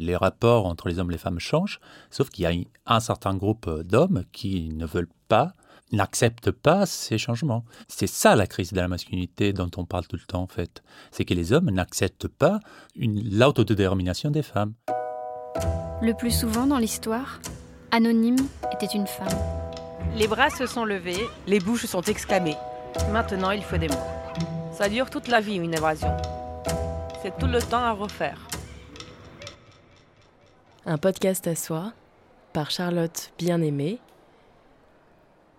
Les rapports entre les hommes et les femmes changent, sauf qu'il y a un certain groupe d'hommes qui ne veulent pas, n'acceptent pas ces changements. C'est ça la crise de la masculinité dont on parle tout le temps en fait. C'est que les hommes n'acceptent pas l'autodétermination des femmes. Le plus souvent dans l'histoire, Anonyme était une femme. Les bras se sont levés, les bouches sont exclamées. Maintenant, il faut des mots. Ça dure toute la vie, une évasion. C'est tout le temps à refaire. Un podcast à soi par Charlotte Bien-Aimée.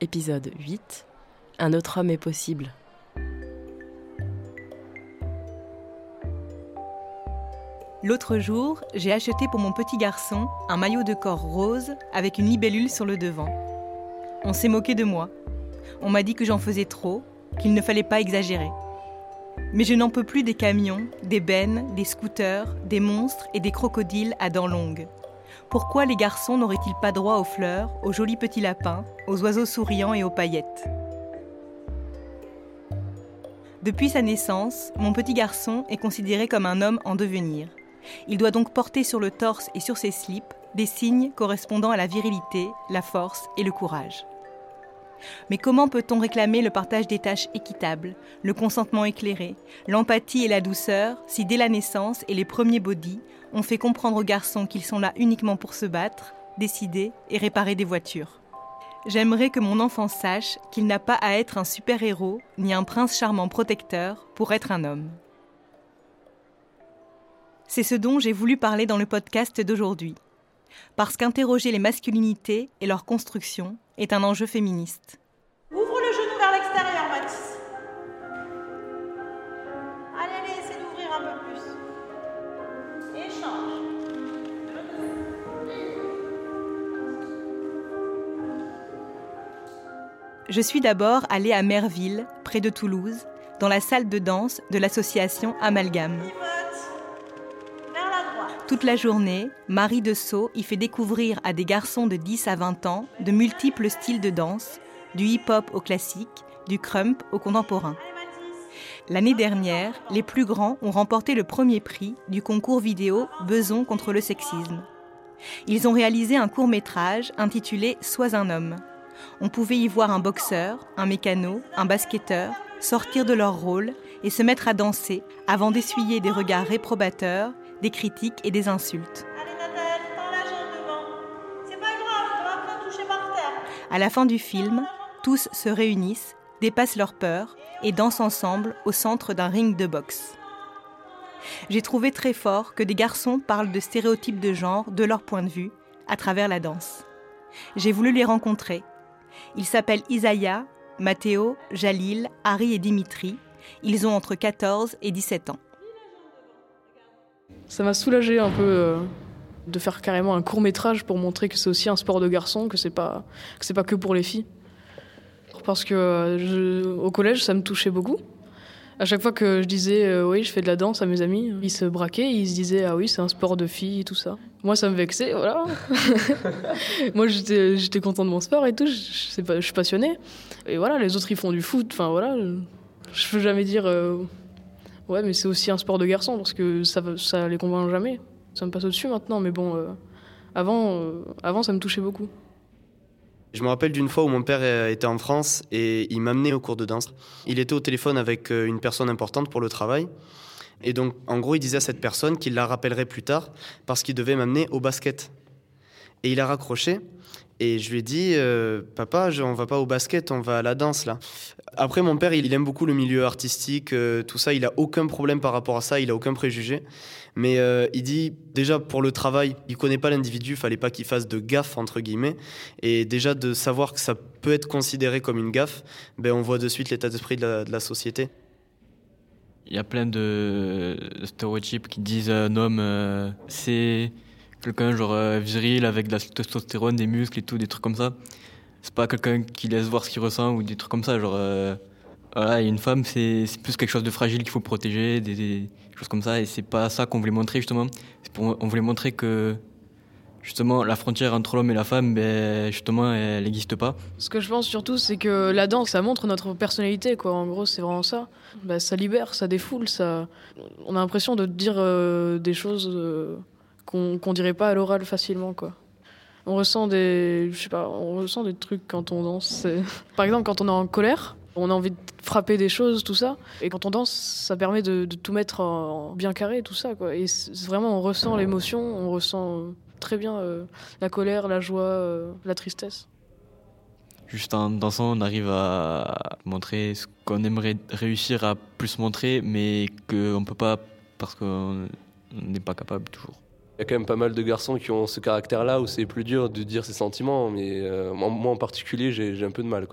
Épisode 8. Un autre homme est possible. L'autre jour, j'ai acheté pour mon petit garçon un maillot de corps rose avec une libellule sur le devant. On s'est moqué de moi. On m'a dit que j'en faisais trop, qu'il ne fallait pas exagérer. Mais je n'en peux plus des camions, des bennes, des scooters, des monstres et des crocodiles à dents longues. Pourquoi les garçons n'auraient-ils pas droit aux fleurs, aux jolis petits lapins, aux oiseaux souriants et aux paillettes? Depuis sa naissance, mon petit garçon est considéré comme un homme en devenir. Il doit donc porter sur le torse et sur ses slips des signes correspondant à la virilité, la force et le courage. Mais comment peut-on réclamer le partage des tâches équitable, le consentement éclairé, l'empathie et la douceur si dès la naissance et les premiers bodys on fait comprendre aux garçons qu'ils sont là uniquement pour se battre, décider et réparer des voitures? J'aimerais que mon enfant sache qu'il n'a pas à être un super-héros ni un prince charmant protecteur pour être un homme. C'est ce dont j'ai voulu parler dans le podcast d'aujourd'hui. Parce qu'interroger les masculinités et leur construction est un enjeu féministe. Ouvre le genou vers l'extérieur, Mathis. Allez, allez, essaie d'ouvrir un peu plus. Échange. Je suis d'abord allée à Merville, près de Toulouse, dans la salle de danse de l'association Amalgame. Toute la journée, Marie de y fait découvrir à des garçons de 10 à 20 ans de multiples styles de danse, du hip-hop au classique, du crump au contemporain. L'année dernière, les plus grands ont remporté le premier prix du concours vidéo Beson contre le sexisme. Ils ont réalisé un court métrage intitulé Sois un homme. On pouvait y voir un boxeur, un mécano, un basketteur sortir de leur rôle et se mettre à danser avant d'essuyer des regards réprobateurs, des critiques et des insultes. Allez, ta tête, tends la jambe devant. C'est pas grave, on va pas toucher par terre. À la fin du film, tous se réunissent, dépassent leur peur et dansent ensemble au centre d'un ring de boxe. J'ai trouvé très fort que des garçons parlent de stéréotypes de genre de leur point de vue à travers la danse. J'ai voulu les rencontrer. Ils s'appellent Isaiah, Matteo, Jalil, Harry et Dimitri. Ils ont entre 14 et 17 ans. Ça m'a soulagé un peu euh, de faire carrément un court métrage pour montrer que c'est aussi un sport de garçon, que c'est pas que c'est pas que pour les filles. Parce que euh, au collège, ça me touchait beaucoup. À chaque fois que je disais euh, oui, je fais de la danse à mes amis, ils se braquaient, ils se disaient ah oui, c'est un sport de filles et tout ça. Moi, ça me vexait, voilà. Moi, j'étais j'étais content de mon sport et tout, je, suis passionnée. Et voilà, les autres ils font du foot, enfin voilà, je, je peux jamais dire Ouais, mais c'est aussi un sport de garçon parce que ça, ça les convainc jamais. Ça me passe au-dessus maintenant, mais bon, euh, avant, euh, avant, ça me touchait beaucoup. Je me rappelle d'une fois où mon père euh, était en France et il m'amenait au cours de danse. Il était au téléphone avec une personne importante pour le travail. Et donc, en gros, il disait à cette personne qu'il la rappellerait plus tard parce qu'il devait m'amener au basket. Et il a raccroché. Et je lui ai dit, euh, papa, je- on va pas au basket, on va à la danse là. Après, mon père, il, aime beaucoup le milieu artistique, euh, tout ça. Il a aucun problème par rapport à ça, il a aucun préjugé. Mais euh, il dit, déjà pour le travail, il connaît pas l'individu, fallait pas qu'il fasse de gaffe entre guillemets. Et déjà de savoir que ça peut être considéré comme une gaffe, ben on voit de suite l'état d'esprit de la, société. Il y a plein de stéréotypes qui disent un homme, c'est quelqu'un genre euh, viril avec de la testostérone, des muscles et tout, des trucs comme ça. C'est pas quelqu'un qui laisse voir ce qu'il ressent ou des trucs comme ça. Genre, euh, voilà, une femme, c'est plus quelque chose de fragile qu'il faut protéger, des, choses comme ça. Et c'est pas ça qu'on voulait montrer justement. On voulait montrer que justement la frontière entre l'homme et la femme, ben, justement, elle n'existe pas. Ce que je pense surtout, c'est que la danse, ça montre notre personnalité, quoi. En gros, c'est vraiment ça. Bah, ça libère, ça défoule, ça. On a l'impression de dire euh, des choses euh, qu'on dirait pas à l'oral facilement, quoi. On ressent des, je sais pas, on ressent des trucs quand on danse. Par exemple, quand on est en colère, on a envie de frapper des choses, tout ça. Et quand on danse, ça permet de, tout mettre en, en bien carré, tout ça, quoi. Et vraiment, on ressent l'émotion, on ressent euh, très bien euh, la colère, la joie, euh, la tristesse. Juste en dansant, on arrive à montrer ce qu'on aimerait réussir à plus montrer, mais qu'on ne peut pas parce qu'on n'est pas capable toujours. Y a quand même pas mal de garçons qui ont ce caractère-là où c'est plus dur de dire ses sentiments, mais euh, moi en particulier, j'ai un peu de mal.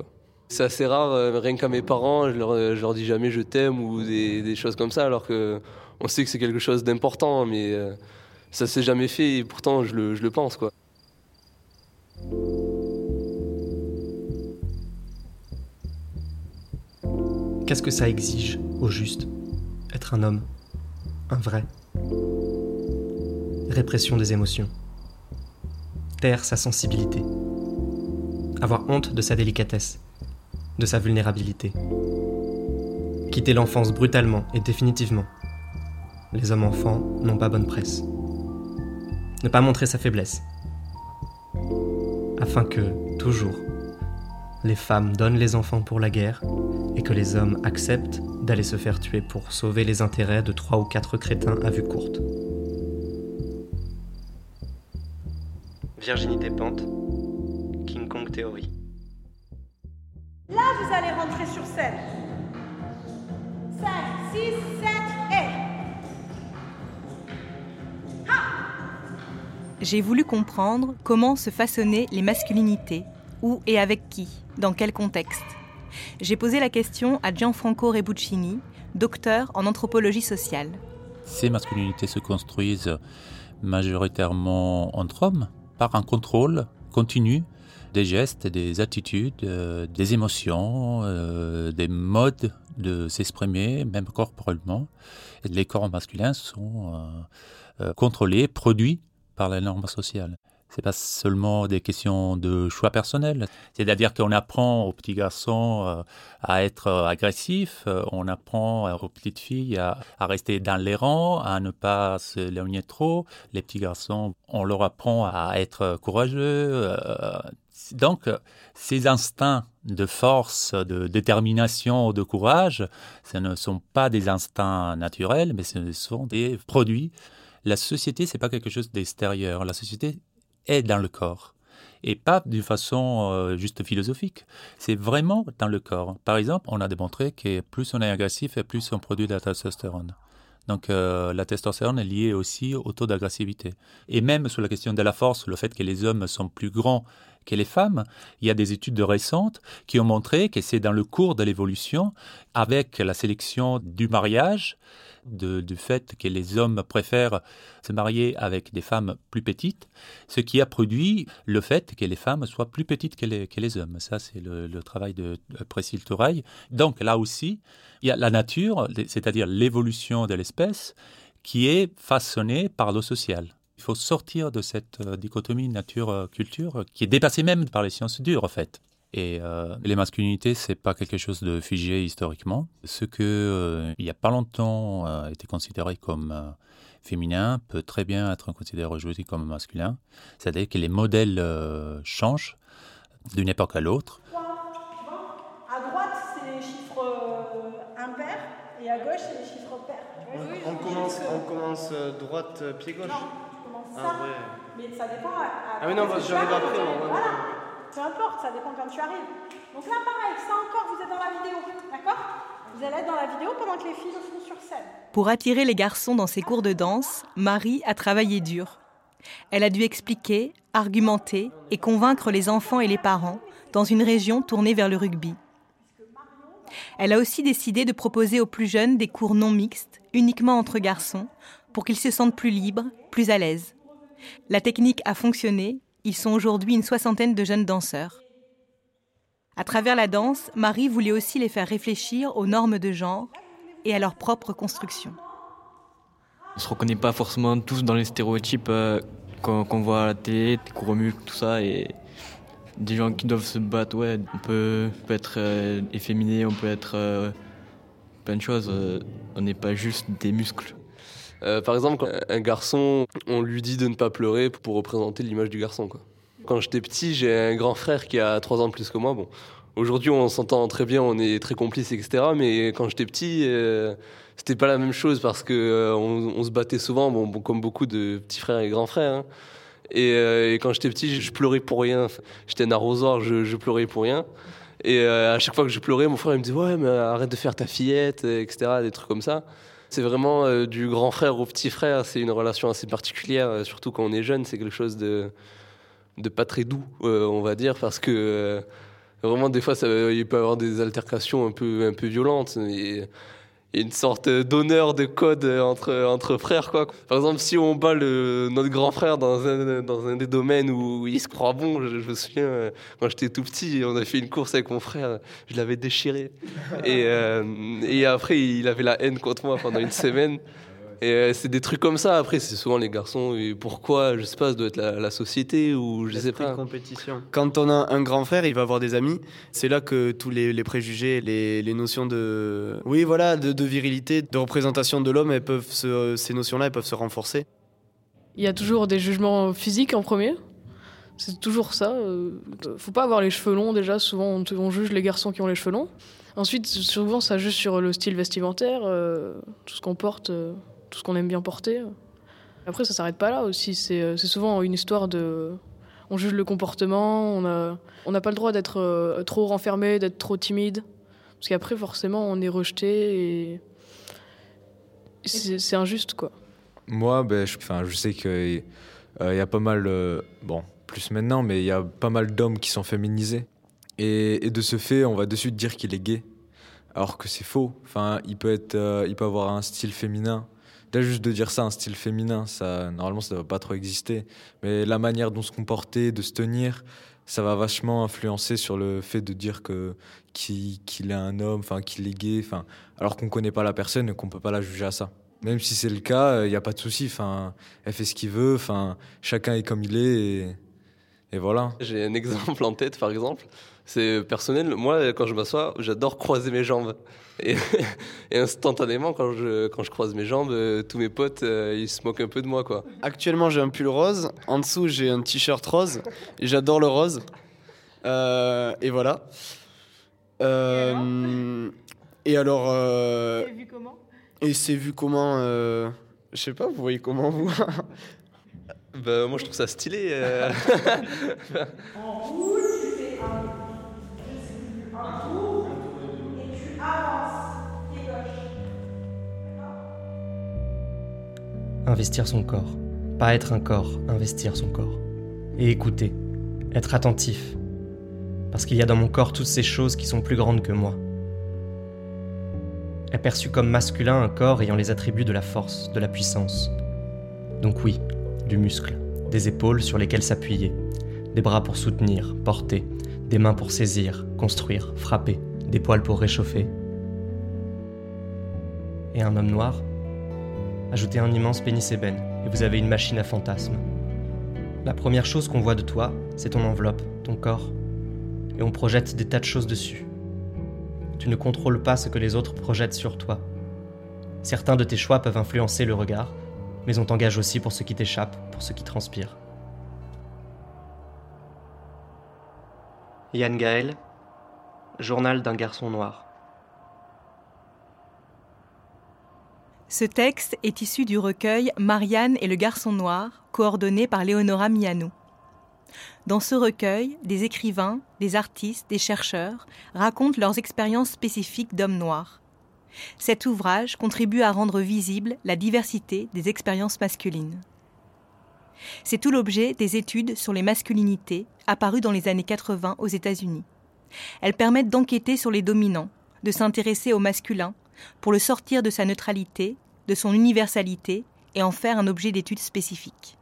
C'est assez rare, euh, rien qu'à mes parents, je leur, dis jamais je t'aime ou des, des choses comme ça, alors que on sait que c'est quelque chose d'important, mais euh, ça s'est jamais fait et pourtant je le, je le pense. quoi. Qu'est-ce que ça exige, au juste Être un homme, un vrai? Répression des émotions. Taire sa sensibilité. Avoir honte de sa délicatesse, de sa vulnérabilité. Quitter l'enfance brutalement et définitivement. Les hommes enfants n'ont pas bonne presse. Ne pas montrer sa faiblesse. Afin que, toujours, les femmes donnent les enfants pour la guerre et que les hommes acceptent d'aller se faire tuer pour sauver les intérêts de trois ou quatre crétins à vue courte. Virginité Pente, King Kong Théorie. Là, vous allez rentrer sur scène. 5, 6, 7 et... J'ai voulu comprendre comment se façonnaient les masculinités, où et avec qui, dans quel contexte. J'ai posé la question à Gianfranco Rebuccini, docteur en anthropologie sociale. Ces masculinités se construisent majoritairement entre hommes par un contrôle continu des gestes, des attitudes, euh, des émotions, euh, des modes de s'exprimer, même corporellement. Les corps masculins sont euh, contrôlés, produits par la norme sociale. C'est pas seulement des questions de choix personnel. C'est-à-dire qu'on apprend aux petits garçons euh, à être euh, agressifs, euh, on apprend aux petites filles à, rester dans les rangs, à ne pas se l'éloigner trop. Les petits garçons, on leur apprend à être courageux. donc, ces instincts de force, de détermination, de courage, ce ne sont pas des instincts naturels, mais ce sont des produits. La société, c'est pas quelque chose d'extérieur. La société est dans le corps. Et pas d'une façon euh, juste philosophique. C'est vraiment dans le corps. Par exemple, on a démontré que plus on est agressif et plus on produit de la testostérone. Donc euh, la testostérone est liée aussi au taux d'agressivité. Et même sur la question de la force, le fait que les hommes sont plus grands que les femmes, il y a des études récentes qui ont montré que c'est dans le cours de l'évolution, avec la sélection du mariage, de- du fait que les hommes préfèrent se marier avec des femmes plus petites, ce qui a produit le fait que les femmes soient plus petites que les, hommes. Ça, c'est le, travail de de Précile Touraille. Donc là aussi, il y a la nature, c'est-à-dire l'évolution de l'espèce, qui est façonnée par le social. Il faut sortir de cette euh, dichotomie nature-culture qui est dépassée même par les sciences dures, en fait. Et euh, les masculinités, c'est pas quelque chose de figé historiquement. Ce que, euh, il y a pas longtemps, euh, était considéré comme euh, féminin peut très bien être considéré aujourd'hui comme masculin. C'est-à-dire que les modèles euh, changent d'une époque à l'autre. À droite, c'est les chiffres euh, impairs et à gauche, c'est les chiffres pairs. On commence, on commence euh, droite, euh, pied gauche. Non, Ah ça. ouais. Mais ça dépend. À, à- Ah oui, non, quand parce tu que j'arrive après, ouais, Voilà. ouais. Peu importe, ça dépend quand tu arrives. Donc là, pareil, ça encore, vous êtes dans la vidéo. D'accord? Vous allez être dans la vidéo pendant que les filles le font sur scène. Pour attirer les garçons dans ses cours de danse, Marie a travaillé dur. Elle a dû expliquer, argumenter et convaincre les enfants et les parents dans une région tournée vers le rugby. Elle a aussi décidé de proposer aux plus jeunes des cours non mixtes, uniquement entre garçons, pour qu'ils se sentent plus libres, plus à l'aise. La technique a fonctionné, ils sont aujourd'hui une soixantaine de jeunes danseurs. À travers la danse, Marie voulait aussi les faire réfléchir aux normes de genre et à leur propre construction. On se reconnaît pas forcément tous dans les stéréotypes euh, qu'on qu'on voit à la télé, cours muscles, tout ça, et des gens qui doivent se battre, ouais, on peut, peut être euh, efféminé, on peut être euh, plein de choses, on n'est pas juste des muscles. Euh, par exemple, quand un garçon, on lui dit de ne pas pleurer pour représenter l'image du garçon. Quand j'étais petit, j'ai un grand frère qui a 3 ans de plus que moi. Bon, aujourd'hui, on s'entend très bien, on est très complices, etc. Mais quand j'étais petit, euh, c'était pas la même chose parce que euh, on, se battait souvent, bon, comme beaucoup de petits frères et grands frères. Hein. Et, quand j'étais petit, je, pleurais pour rien. J'étais un arrosoir, je, pleurais pour rien. Et à chaque fois que je pleurais, mon frère me disait ouais mais arrête de faire ta fillette, etc. Des trucs comme ça. C'est vraiment euh, du grand frère au petit frère. C'est une relation assez particulière, euh, surtout quand on est jeune. C'est quelque chose de, de pas très doux, euh, on va dire, parce que vraiment, des fois, ça, il peut y avoir des altercations un peu, un peu violentes. Une sorte d'honneur de code entre, entre frères. Quoi. Par exemple, si on bat le, notre grand frère dans un, dans un des domaines où il se croit bon, je, me souviens, euh, quand j'étais tout petit, on a fait une course avec mon frère, je l'avais déchiré. Et, euh, et après, il avait la haine contre moi pendant une semaine. Et euh, c'est des trucs comme ça. Après, c'est souvent les garçons. Et pourquoi Je sais pas, ça doit être la, société ou je sais pas. compétition. Quand on a un grand frère, il va avoir des amis. C'est là que tous les, préjugés, les, les, notions de, oui, voilà, de, virilité, de représentation de l'homme, elles peuvent ces notions-là, elles peuvent se renforcer. Il y a toujours des jugements physiques en premier. C'est toujours ça. Euh, faut pas avoir les cheveux longs déjà. Souvent, on, juge les garçons qui ont les cheveux longs. Ensuite, souvent, ça juge sur le style vestimentaire, euh, tout ce qu'on porte tout ce qu'on aime bien porter. Après, ça s'arrête pas là aussi. Euh, c'est souvent une histoire de. On juge le comportement, on n'a on pas le droit d'être euh, trop renfermé, d'être trop timide. Parce qu'après, forcément, on est rejeté et. C'est injuste, quoi. Moi, ben, je, je sais qu'il euh, y a pas mal. bon, plus maintenant, mais il y a pas mal d'hommes qui sont féminisés. Et, et, de ce fait, on va de suite dire qu'il est gay. Alors que c'est faux. Enfin, il peut, être, il peut avoir un style féminin Là, juste de dire ça, un style féminin, ça, normalement, ça ne va pas trop exister. Mais la manière dont se comporter, de se tenir, ça va vachement influencer sur le fait de dire que qu'il est un homme, qu'il est gay, enfin alors qu'on connaît pas la personne et qu'on peut pas la juger à ça. Même si c'est le cas, il n'y a pas de souci. Elle fait ce qu'il veut. Chacun est comme il est et voilà. J'ai un exemple en tête, par exemple. C'est personnel. Moi, quand je m'assois, j'adore croiser mes jambes. Et, instantanément, quand je, quand je croise mes jambes, euh, tous mes potes, euh, ils se moquent un peu de moi. Quoi. Actuellement, j'ai un pull rose. En dessous, j'ai un t-shirt rose. Et j'adore le rose. Euh, et voilà. et alors. c'est vu comment? Et c'est vu comment Je sais pas, vous voyez comment vous? Bah, Moi, je trouve ça stylé. en rouge, Investir son corps. Pas être un corps, investir son corps. Et écouter. Être attentif. Parce qu'il y a dans mon corps toutes ces choses qui sont plus grandes que moi. Est perçu comme masculin un corps ayant les attributs de la force, de la puissance. Donc oui, du muscle, des épaules sur lesquelles s'appuyer, des bras pour soutenir, porter, des mains pour saisir, construire, frapper, des poils pour réchauffer. Et un homme noir Ajoutez un immense pénis ébène et vous avez une machine à fantasmes. La première chose qu'on voit de toi, c'est ton enveloppe, ton corps, et on projette des tas de choses dessus. Tu ne contrôles pas ce que les autres projettent sur toi. Certains de tes choix peuvent influencer le regard, mais on t'engage aussi pour ce qui t'échappe, pour ce qui transpire. Yann Gaël, Journal d'un garçon noir. Ce texte est issu du recueil Marianne et le garçon noir, coordonné par Leonora Miano. Dans ce recueil, des écrivains, des artistes, des chercheurs racontent leurs expériences spécifiques d'hommes noirs. Cet ouvrage contribue à rendre visible la diversité des expériences masculines. C'est tout l'objet des études sur les masculinités apparues dans les années 80 aux États-Unis. Elles permettent d'enquêter sur les dominants, de s'intéresser au masculin, pour le sortir de sa neutralité, de son universalité et en faire un objet d'étude spécifique.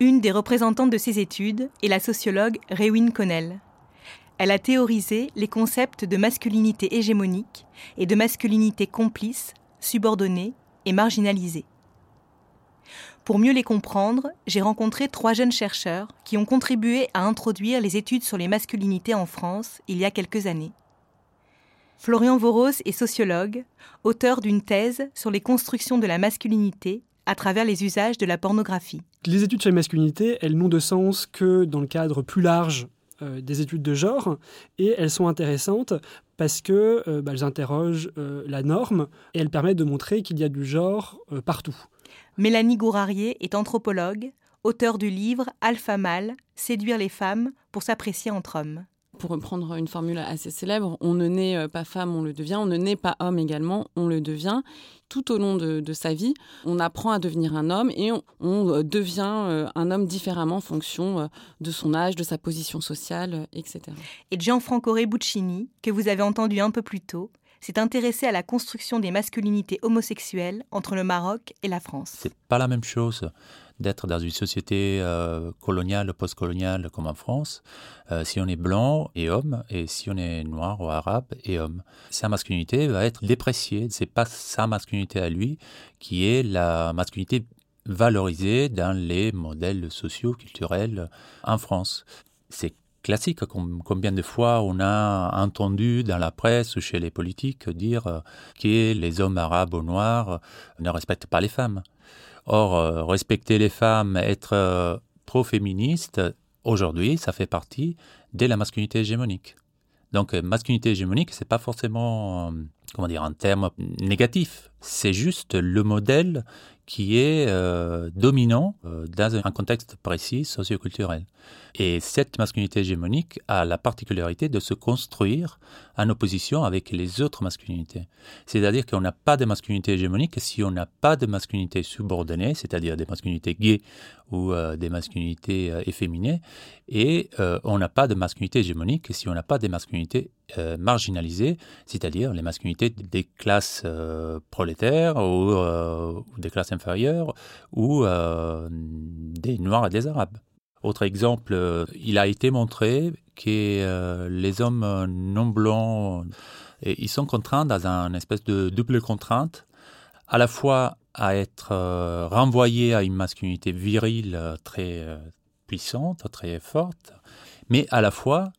Une des représentantes de ces études est la sociologue Rewin Connell. Elle a théorisé les concepts de masculinité hégémonique et de masculinité complice, subordonnée et marginalisée. Pour mieux les comprendre, j'ai rencontré trois jeunes chercheurs qui ont contribué à introduire les études sur les masculinités en France il y a quelques années. Florian Voros est sociologue, auteur d'une thèse sur les constructions de la masculinité à travers les usages de la pornographie. Les études sur la masculinité, elles n'ont de sens que dans le cadre plus large euh, des études de genre et elles sont intéressantes parce que euh, bah, interrogent euh, la norme et elles permettent de montrer qu'il y a du genre partout. Mélanie Gourarier est anthropologue, auteur du livre Alpha Mâle, séduire les femmes pour s'apprécier entre hommes pour reprendre une formule assez célèbre, on ne naît euh, pas femme, on le devient, on ne naît pas homme également, on le devient. Tout au long de, sa vie, on apprend à devenir un homme et on, euh, devient euh, un homme différemment en fonction de son âge, de sa position sociale, etc. Et Gianfranco Rebuccini, que vous avez entendu un peu plus tôt, s'est intéressé à la construction des masculinités homosexuelles entre le Maroc et la France. C'est pas la même chose d'être dans une société euh, coloniale, postcoloniale comme en France, euh, si on est blanc et homme, et si on est noir ou arabe et homme. Sa masculinité va être dépréciée. C'est pas sa masculinité à lui qui est la masculinité valorisée dans les modèles sociaux, culturels en France. C'est classique. Combien de fois on a entendu dans la presse ou chez les politiques dire euh, que les hommes arabes ou noirs ne respectent pas les femmes. Or, euh, respecter les femmes, être euh, pro-féministe, aujourd'hui, ça fait partie de la masculinité hégémonique. Donc, euh, masculinité hégémonique, c'est pas forcément, comment dire, un terme négatif. C'est juste le modèle qui est dominant dans un contexte précis socioculturel. Et cette masculinité hégémonique a la particularité de se construire en opposition avec les autres masculinités. C'est-à-dire qu'on n'a pas de masculinité hégémonique si on n'a pas de masculinité subordonnée, c'est-à-dire des masculinités gays ou euh, des masculinités euh, efféminées, et euh, on n'a pas de masculinité hégémonique si on n'a pas des masculinités marginalisées, c'est-à-dire les masculinités des classes prolétaires ou, ou, des classes inférieures ou des Noirs et des Arabes. Autre exemple, euh, il a été montré que euh, les hommes non blancs, ils sont contraints dans une espèce de double contrainte, à la fois à être euh, renvoyés à une masculinité virile très puissante, très forte, mais à la fois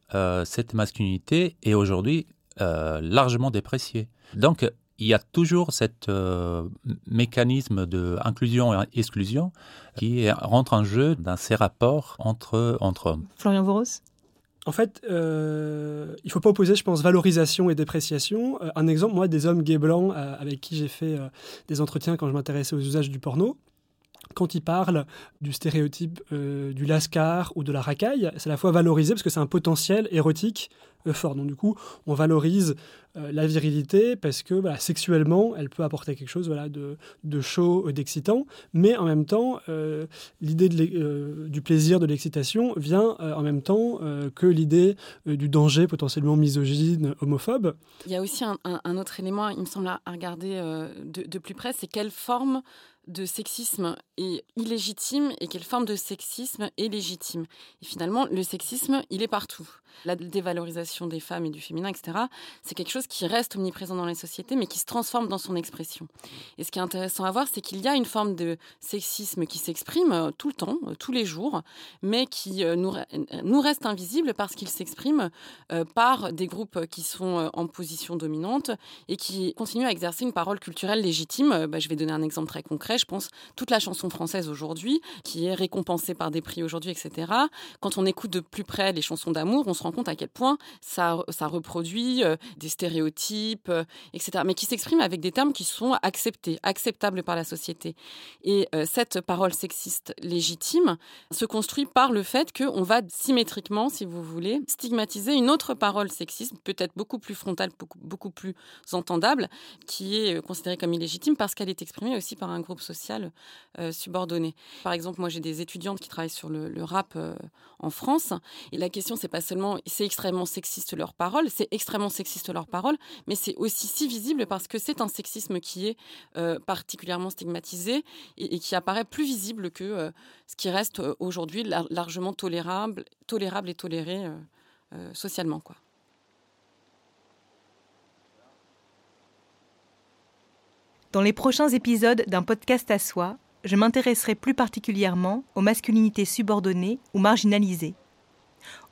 cette masculinité est aujourd'hui largement dépréciée. Donc il y a toujours cet euh, mécanisme d'inclusion et exclusion qui rentre en jeu dans ces rapports entre, entre hommes. Florian Voros? En fait, euh, il ne faut pas opposer, je pense, valorisation et dépréciation. Euh, un exemple, moi, des hommes gays blancs avec qui j'ai fait des entretiens quand je m'intéressais aux usages du porno, quand ils parlent du stéréotype du lascar ou de la racaille, c'est à la fois valorisé parce que c'est un potentiel érotique fort. Donc du coup, on valorise euh, la virilité parce que sexuellement, elle peut apporter quelque chose voilà, de, de chaud, euh, d'excitant, mais en même temps, euh, l'idée du plaisir, de l'excitation vient en même temps que l'idée du danger potentiellement misogyne, homophobe. Il y a aussi un, autre élément, il me semble, à regarder de, de plus près, c'est quelle forme de sexisme est illégitime et quelle forme de sexisme est légitime. Et finalement, le sexisme, il est partout. La dévalorisation des femmes et du féminin, etc., c'est quelque chose qui reste omniprésent dans les sociétés, mais qui se transforme dans son expression. Et ce qui est intéressant à voir, c'est qu'il y a une forme de sexisme qui s'exprime euh, tout le temps, euh, tous les jours, mais qui euh, nous, reste invisible parce qu'il s'exprime par des groupes qui sont en position dominante et qui continuent à exercer une parole culturelle légitime. Bah, je vais donner un exemple très concret. Je pense toute la chanson française aujourd'hui, qui est récompensée par des prix aujourd'hui, etc. Quand on écoute de plus près les chansons d'amour, se rend compte à quel point ça, reproduit des stéréotypes, euh, etc. Mais qui s'expriment avec des termes qui sont acceptés, acceptables par la société. Et euh, cette parole sexiste légitime se construit par le fait qu'on va symétriquement, si vous voulez, stigmatiser une autre parole sexiste, peut-être beaucoup plus frontale, beaucoup, plus entendable, qui est euh, considérée comme illégitime parce qu'elle est exprimée aussi par un groupe social subordonné. Par exemple, moi j'ai des étudiantes qui travaillent sur le, rap en France, et la question c'est pas seulement c'est extrêmement sexiste leur parole, c'est extrêmement sexiste leur parole, mais c'est aussi si visible parce que c'est un sexisme qui est euh, particulièrement stigmatisé et, qui apparaît plus visible que euh, ce qui reste euh, aujourd'hui largement tolérable, tolérable et toléré socialement. Dans les prochains épisodes d'un podcast à soi, je m'intéresserai plus particulièrement aux masculinités subordonnées ou marginalisées.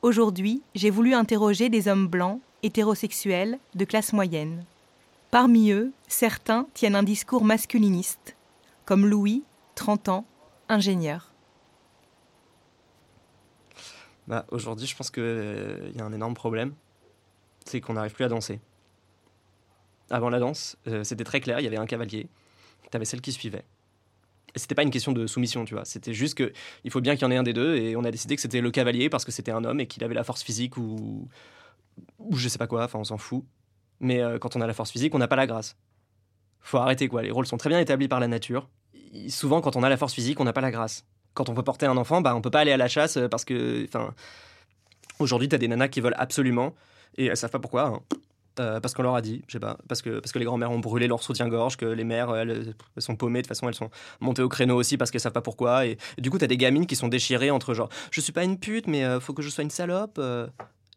Aujourd'hui, j'ai voulu interroger des hommes blancs hétérosexuels, de classe moyenne. Parmi eux, certains tiennent un discours masculiniste, comme Louis, 30 ans, ingénieur. Bah, Aujourd'hui, je pense qu'il euh, y a un énorme problème, c'est qu'on n'arrive plus à danser. Avant la danse, euh, c'était très clair, il y avait un cavalier, tu avais celle qui suivait. C'était pas une question de soumission, tu vois. C'était juste que il faut bien qu'il y en ait un des deux, et on a décidé que c'était le cavalier parce que c'était un homme et qu'il avait la force physique ou, ou je sais pas quoi, enfin on s'en fout. Mais euh, quand on a la force physique, on n'a pas la grâce. Faut arrêter quoi. Les rôles sont très bien établis par la nature. Souvent, quand on a la force physique, on n'a pas la grâce. Quand on veut porter un enfant, bah on peut pas aller à la chasse euh, parce que, enfin, aujourd'hui, t'as des nanas qui veulent absolument et elles savent pas pourquoi. hein. Euh, parce qu'on leur a dit, je sais pas, parce que, parce que les grands-mères ont brûlé leur soutien-gorge, que les mères, elles, sont paumées, de toute façon, elles sont montées au créneau aussi parce qu'elles savent pas pourquoi. Et, du coup, t'as des gamines qui sont déchirées entre genre, je suis pas une pute, mais euh, faut que je sois une salope. euh.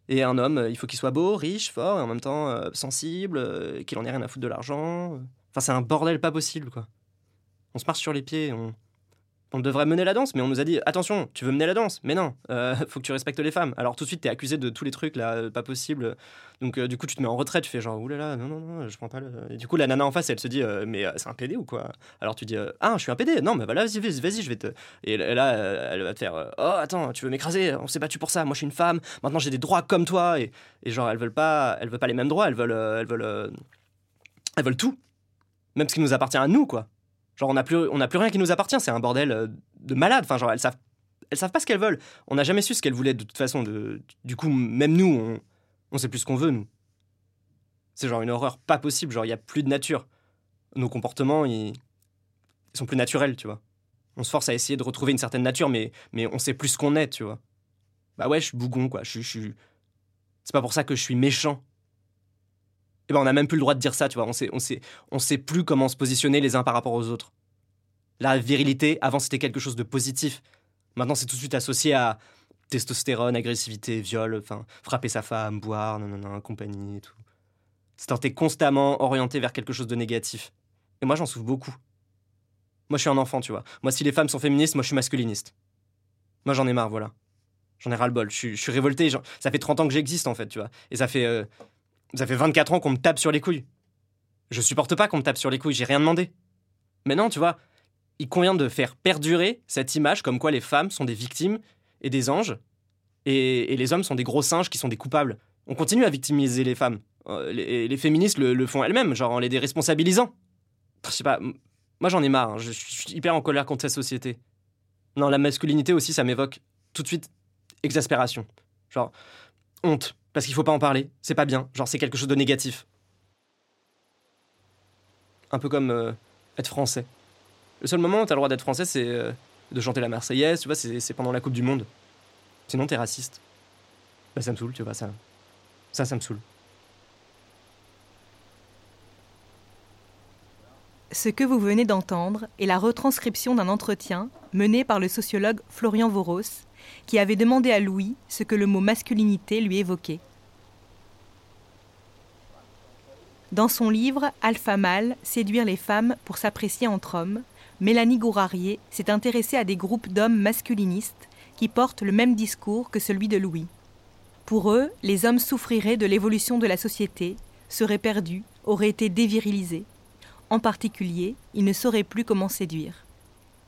et un homme, il faut qu'il soit beau, riche, fort, et en même temps sensible, qu'il en ait rien à foutre de l'argent. Enfin, c'est un bordel pas possible, quoi. On se marche sur les pieds, on, on devrait mener la danse, mais on nous a dit attention, tu veux mener la danse, mais non, euh, faut que tu respectes les femmes. Alors tout de suite, t'es accusé de tous les trucs là, euh, pas possible. Donc euh, du coup, tu te mets en retrait, tu fais genre oulala, non non non, je prends pas le. Et du coup, la nana en face, elle se dit mais c'est un PD ou quoi? Alors tu dis ah, je suis un PD, non mais bah, vas-y vas-y, je vais te. Et là, elle va te faire oh attends, tu veux m'écraser? On s'est battu pour ça. Moi, je suis une femme. Maintenant, j'ai des droits comme toi. Et, et genre, elles veulent pas, elles veulent pas les mêmes droits. Elles veulent, elles veulent, elles veulent tout, même ce qui nous appartient à nous quoi. Genre, on n'a plus, plus rien qui nous appartient. C'est un bordel euh, de malade. Enfin, genre, elles savent, savent pas ce qu'elles veulent. On n'a jamais su ce qu'elles voulaient de toute façon. Du coup, même nous, on, on sait plus ce qu'on veut, nous. C'est genre une horreur pas possible. Genre, il y a plus de nature. Nos comportements, ils, sont plus naturels, tu vois. On se force à essayer de retrouver une certaine nature, mais, mais on sait plus ce qu'on est, tu vois. Bah ouais, je suis bougon, quoi. Je suis- C'est pas pour ça que je suis méchant. Et ben, on n'a même plus le droit de dire ça, tu vois. On sait, on, sait, on sait plus comment se positionner les uns par rapport aux autres. La virilité, avant, c'était quelque chose de positif. Maintenant, c'est tout de suite associé à testostérone, agressivité, viol, enfin, frapper sa femme, boire, non, non, non, compagnie et tout. C'est constamment orienté vers quelque chose de négatif. Et moi, j'en souffre beaucoup. Moi, je suis un enfant, tu vois. Moi, si les femmes sont féministes, moi, je suis masculiniste. Moi, j'en ai marre, voilà. J'en ai ras-le-bol. Je suis, je suis révolté. ça fait 30 ans que j'existe, en fait, tu vois. Et ça fait, euh, ça fait 24 ans qu'on me tape sur les couilles. Je supporte pas qu'on me tape sur les couilles, j'ai rien demandé. Maintenant, tu vois, il convient de faire perdurer cette image comme quoi les femmes sont des victimes et des anges, et, les hommes sont des gros singes qui sont des coupables. On continue à victimiser les femmes. Euh, les, les féministes le, font elles-mêmes, genre en les déresponsabilisant. Je sais pas, moi j'en ai marre, hein. je suis hyper en colère contre cette société. Non, la masculinité aussi, ça m'évoque tout de suite exaspération. Genre, honte, parce qu'il faut pas en parler, c'est pas bien, genre c'est quelque chose de négatif. Un peu comme euh, être français. Le seul moment où t'as le droit d'être français, c'est euh, de chanter la Marseillaise, tu vois, c'est pendant la Coupe du Monde. Sinon, t'es raciste. Bah, ça me saoule, tu vois, ça. Ça, ça me saoule. Ce que vous venez d'entendre est la retranscription d'un entretien mené par le sociologue Florian Voros, qui avait demandé à Louis ce que le mot masculinité lui évoquait. Dans son livre Alpha Mâle, séduire les femmes pour s'apprécier entre hommes, Mélanie Gourarier s'est intéressée à des groupes d'hommes masculinistes qui portent le même discours que celui de Louis. Pour eux, les hommes souffriraient de l'évolution de la société, seraient perdus, auraient été dévirilisés. En particulier, ils ne sauraient plus comment séduire.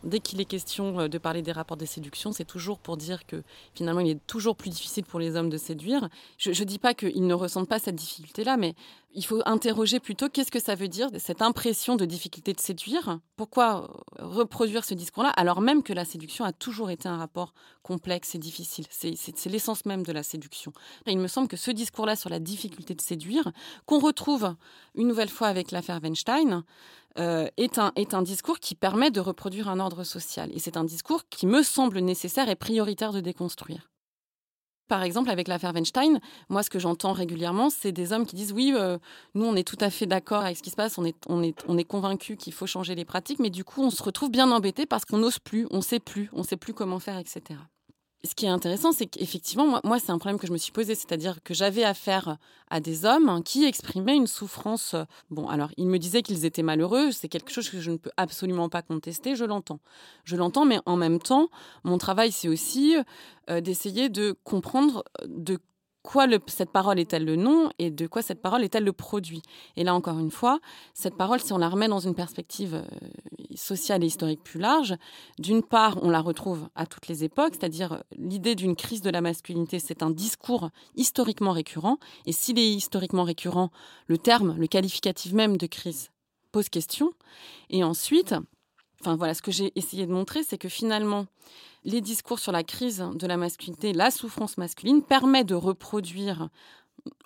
Dès qu'il est question euh, de parler des rapports de séduction, c'est toujours pour dire que finalement, il est toujours plus difficile pour les hommes de séduire. Je ne dis pas qu'ils ne ressentent pas cette difficulté-là, mais il faut interroger plutôt qu'est-ce que ça veut dire, cette impression de difficulté de séduire. Pourquoi euh, reproduire ce discours-là, alors même que la séduction a toujours été un rapport complexe et difficile? C'est l'essence même de la séduction. Et il me semble que ce discours-là sur la difficulté de séduire, qu'on retrouve une nouvelle fois avec l'affaire Weinstein, euh, est, un, est un discours qui permet de reproduire un ordre social. Et c'est un discours qui me semble nécessaire et prioritaire de déconstruire. Par exemple, avec l'affaire Weinstein, moi, ce que j'entends régulièrement, c'est des hommes qui disent oui, euh, nous, on est tout à fait d'accord avec ce qui se passe, on est, on est, on est convaincus qu'il faut changer les pratiques, mais du coup, on se retrouve bien embêté parce qu'on n'ose plus, on sait plus, on sait plus comment faire, etc. Ce qui est intéressant, c'est qu'effectivement, moi, c'est un problème que je me suis posé, c'est-à-dire que j'avais affaire à des hommes qui exprimaient une souffrance. euh, Bon, alors, ils me disaient qu'ils étaient malheureux, c'est quelque chose que je ne peux absolument pas contester, je l'entends. Je l'entends, mais en même temps, mon travail, c'est aussi euh, d'essayer de comprendre, de quoi cette parole est-elle le nom et de quoi cette parole est-elle le produit. Et là, encore une fois, cette parole, si on la remet dans une perspective euh, sociale et historique plus large, d'une part, on la retrouve à toutes les époques, c'est-à-dire euh, l'idée d'une crise de la masculinité, c'est un discours historiquement récurrent. Et s'il est historiquement récurrent, le terme, le qualificatif même de crise pose question. Et ensuite, enfin voilà, ce que j'ai essayé de montrer, c'est que finalement, les discours sur la crise de la masculinité, la souffrance masculine, permet de reproduire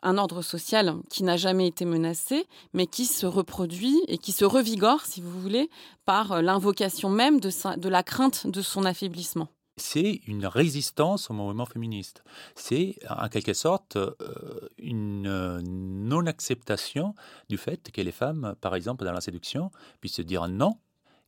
un ordre social qui n'a jamais été menacé, mais qui se reproduit et qui se revigore, si vous voulez, par l'invocation même de, la crainte de son affaiblissement. C'est une résistance au mouvement féministe. C'est en quelque sorte euh, une non-acceptation du fait que les femmes, par exemple dans la séduction, puissent dire non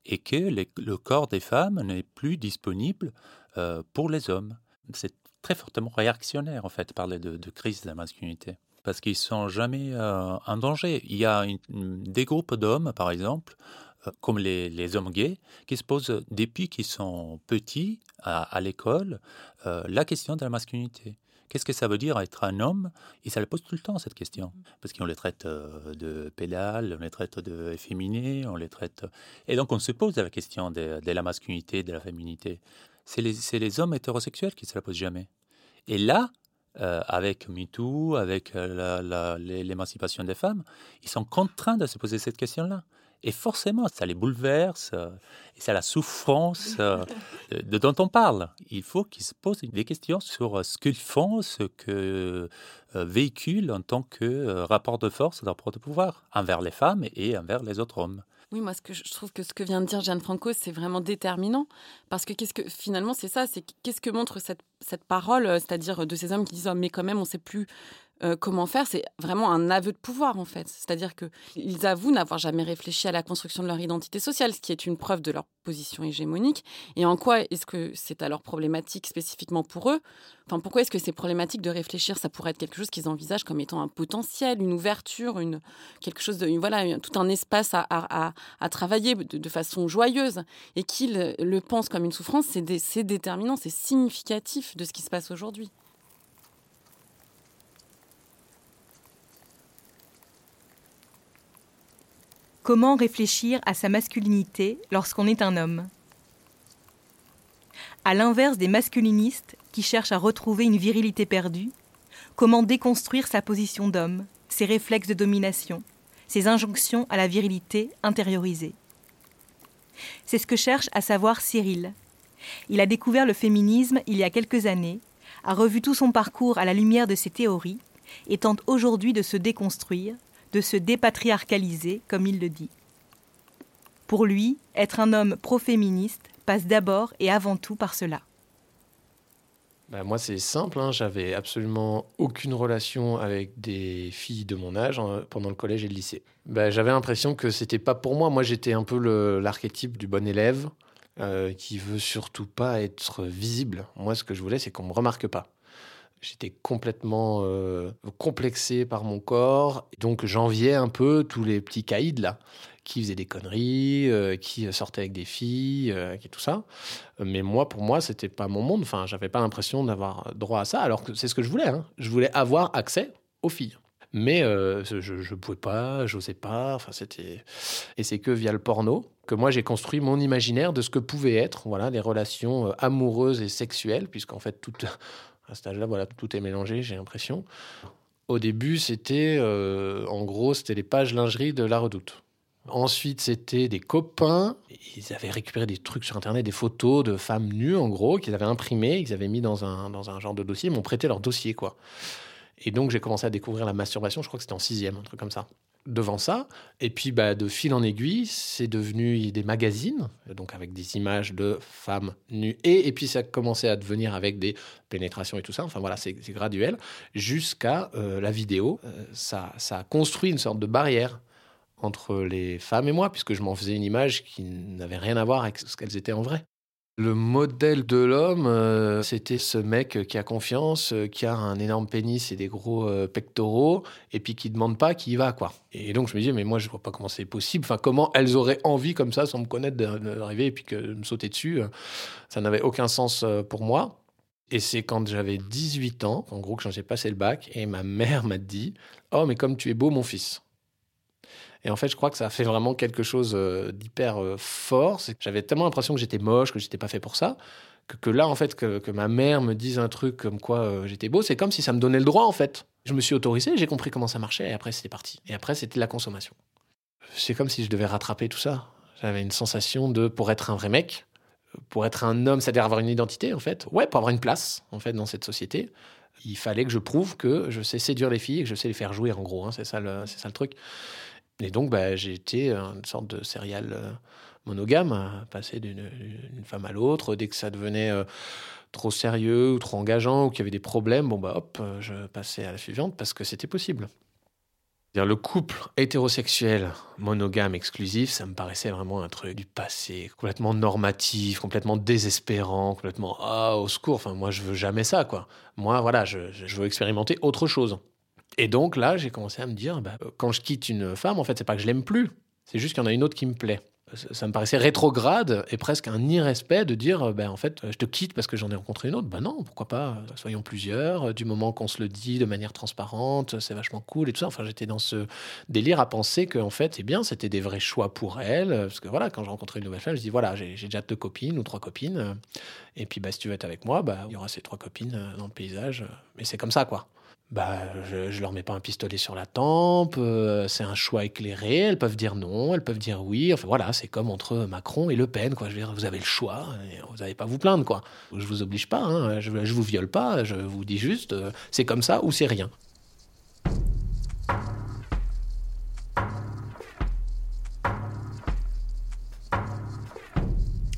et que le corps des femmes n'est plus disponible euh, pour les hommes. C'est très fortement réactionnaire, en fait, parler de, crise de la masculinité. Parce qu'ils ne sont jamais euh, en danger. Il y a des groupes d'hommes, par exemple, euh, comme les, hommes gays, qui se posent depuis qu'ils sont petits à, l'école la question de la masculinité. Qu'est-ce que ça veut dire être un homme? Et ça le pose tout le temps, cette question. Parce qu'on les traite euh, de pédales, on les traite de efféminés, on les traite... Et donc on se pose la question de, la masculinité, de la féminité. C'est les, les, hommes hétérosexuels qui se la posent jamais. Et là, euh, avec MeToo, avec euh, l'émancipation des femmes, ils sont contraints de se poser cette question-là. Et forcément, ça les bouleverse, euh, et c'est la souffrance euh, de, dont on parle. Il faut qu'ils se posent des questions sur ce qu'ils font, ce que véhiculent en tant que rapport de force, rapport de pouvoir, envers les femmes et envers les autres hommes. Oui, moi, je trouve que ce que vient de dire Jeanne Franco, c'est vraiment déterminant. Parce que, finalement, c'est ça, c'est qu'est-ce que montre cette, parole, c'est-à-dire de ces hommes qui disent oh, mais quand même, on ne sait plus euh, comment faire, c'est vraiment un aveu de pouvoir en fait. C'est-à-dire qu'ils avouent n'avoir jamais réfléchi à la construction de leur identité sociale, ce qui est une preuve de leur position hégémonique. Et en quoi est-ce que c'est alors problématique spécifiquement pour eux? Enfin, pourquoi est-ce que c'est problématique de réfléchir? Ça pourrait être quelque chose qu'ils envisagent comme étant un potentiel, une ouverture, une quelque chose de voilà, tout un espace à, travailler de, façon joyeuse, et qu'ils le pensent comme une souffrance. C'est déterminant, c'est significatif de ce qui se passe aujourd'hui. Comment réfléchir à sa masculinité lorsqu'on est un homme? À l'inverse des masculinistes qui cherchent à retrouver une virilité perdue, comment déconstruire sa position d'homme, ses réflexes de domination, ses injonctions à la virilité intériorisée? C'est ce que cherche à savoir Cyril. Il a découvert le féminisme il y a quelques années, a revu tout son parcours à la lumière de ses théories et tente aujourd'hui de se déconstruire de se dépatriarcaliser, comme il le dit. Pour lui, être un homme pro-féministe passe d'abord et avant tout par cela. Bah, moi, c'est simple, hein. j'avais absolument aucune relation avec des filles de mon âge hein, pendant le collège et le lycée. Bah, j'avais l'impression que c'était pas pour moi. Moi, j'étais un peu l'archétype du bon élève euh, qui veut surtout pas être visible. Moi, ce que je voulais, c'est qu'on me remarque pas. J'étais complètement euh, complexé par mon corps. Donc j'enviais un peu tous les petits caïds là, qui faisaient des conneries, euh, qui sortaient avec des filles, euh, qui tout ça. Mais moi, pour moi, c'était pas mon monde. Enfin, j'avais pas l'impression d'avoir droit à ça, alors que c'est ce que je voulais. Hein. Je voulais avoir accès aux filles. Mais je ne pouvais pas, j'osais pas. Enfin, c'était et c'est que via le porno que moi j'ai construit mon imaginaire de ce que pouvaient être voilà les relations amoureuses et sexuelles, puisqu'en fait tout à cet âge-là, voilà, tout est mélangé, j'ai l'impression. Au début, c'était, euh, en gros, c'était les pages lingerie de la Redoute. Ensuite, c'était des copains. Ils avaient récupéré des trucs sur Internet, des photos de femmes nues, en gros, qu'ils avaient imprimées, qu'ils avaient mis dans un, dans un genre de dossier. Ils m'ont prêté leur dossier, quoi. Et donc, j'ai commencé à découvrir la masturbation. Je crois que c'était en sixième, un truc comme ça devant ça. Et puis, bah, de fil en aiguille, c'est devenu des magazines, donc avec des images de femmes nues. Et, et puis, ça a commencé à devenir avec des pénétrations et tout ça. Enfin, voilà, c'est graduel. Jusqu'à euh, la vidéo. Euh, ça, ça a construit une sorte de barrière entre les femmes et moi, puisque je m'en faisais une image qui n'avait rien à voir avec ce qu'elles étaient en vrai. Le modèle de l'homme, euh, c'était ce mec qui a confiance, euh, qui a un énorme pénis et des gros euh, pectoraux, et puis qui demande pas, qui y va, quoi. Et donc je me disais, mais moi je vois pas comment c'est possible. Enfin, comment elles auraient envie comme ça, sans me connaître, d'arriver et puis que de me sauter dessus. Ça n'avait aucun sens pour moi. Et c'est quand j'avais 18 ans, en gros, que j'ai passé le bac, et ma mère m'a dit Oh, mais comme tu es beau, mon fils. Et en fait, je crois que ça a fait vraiment quelque chose euh, d'hyper euh, fort. J'avais tellement l'impression que j'étais moche, que j'étais pas fait pour ça, que, là, en fait, que, ma mère me dise un truc comme quoi euh, j'étais beau, c'est comme si ça me donnait le droit, en fait. Je me suis autorisé, j'ai compris comment ça marchait, et après, c'était parti. Et après, c'était la consommation. C'est comme si je devais rattraper tout ça. J'avais une sensation de, pour être un vrai mec, pour être un homme, c'est-à-dire avoir une identité, en fait, ouais, pour avoir une place, en fait, dans cette société, il fallait que je prouve que je sais séduire les filles et que je sais les faire jouer, en gros. Hein, c'est ça le truc. Et donc, bah, j'ai été une sorte de serial euh, monogame, passer d'une femme à l'autre. Dès que ça devenait euh, trop sérieux ou trop engageant ou qu'il y avait des problèmes, bon, bah, hop, euh, je passais à la suivante parce que c'était possible. Le couple hétérosexuel, monogame, exclusif, ça me paraissait vraiment un truc du passé, complètement normatif, complètement désespérant, complètement ah au secours. Enfin, moi, je veux jamais ça, quoi. Moi, voilà, je veux expérimenter autre chose. Et donc là, j'ai commencé à me dire, bah, quand je quitte une femme, en fait, c'est pas que je l'aime plus, c'est juste qu'il y en a une autre qui me plaît. Ça me paraissait rétrograde et presque un irrespect de dire, ben, en fait, je te quitte parce que j'en ai rencontré une autre. Ben non, pourquoi pas Soyons plusieurs. Du moment qu'on se le dit de manière transparente, c'est vachement cool et tout ça. Enfin, j'étais dans ce délire à penser que, en fait, eh bien, c'était des vrais choix pour elle. Parce que voilà, quand j'ai rencontré une nouvelle femme, je dis, voilà, j'ai déjà deux copines ou trois copines. Et puis, bah, si tu veux être avec moi, bah, il y aura ces trois copines dans le paysage. Mais c'est comme ça, quoi bah, je, je leur mets pas un pistolet sur la tempe, euh, c'est un choix éclairé, elles peuvent dire non, elles peuvent dire oui. Enfin voilà, c'est comme entre Macron et Le Pen, quoi. Je veux dire, vous avez le choix, vous n'avez pas vous plaindre, quoi. Je vous oblige pas, hein, je, je vous viole pas, je vous dis juste, euh, c'est comme ça ou c'est rien.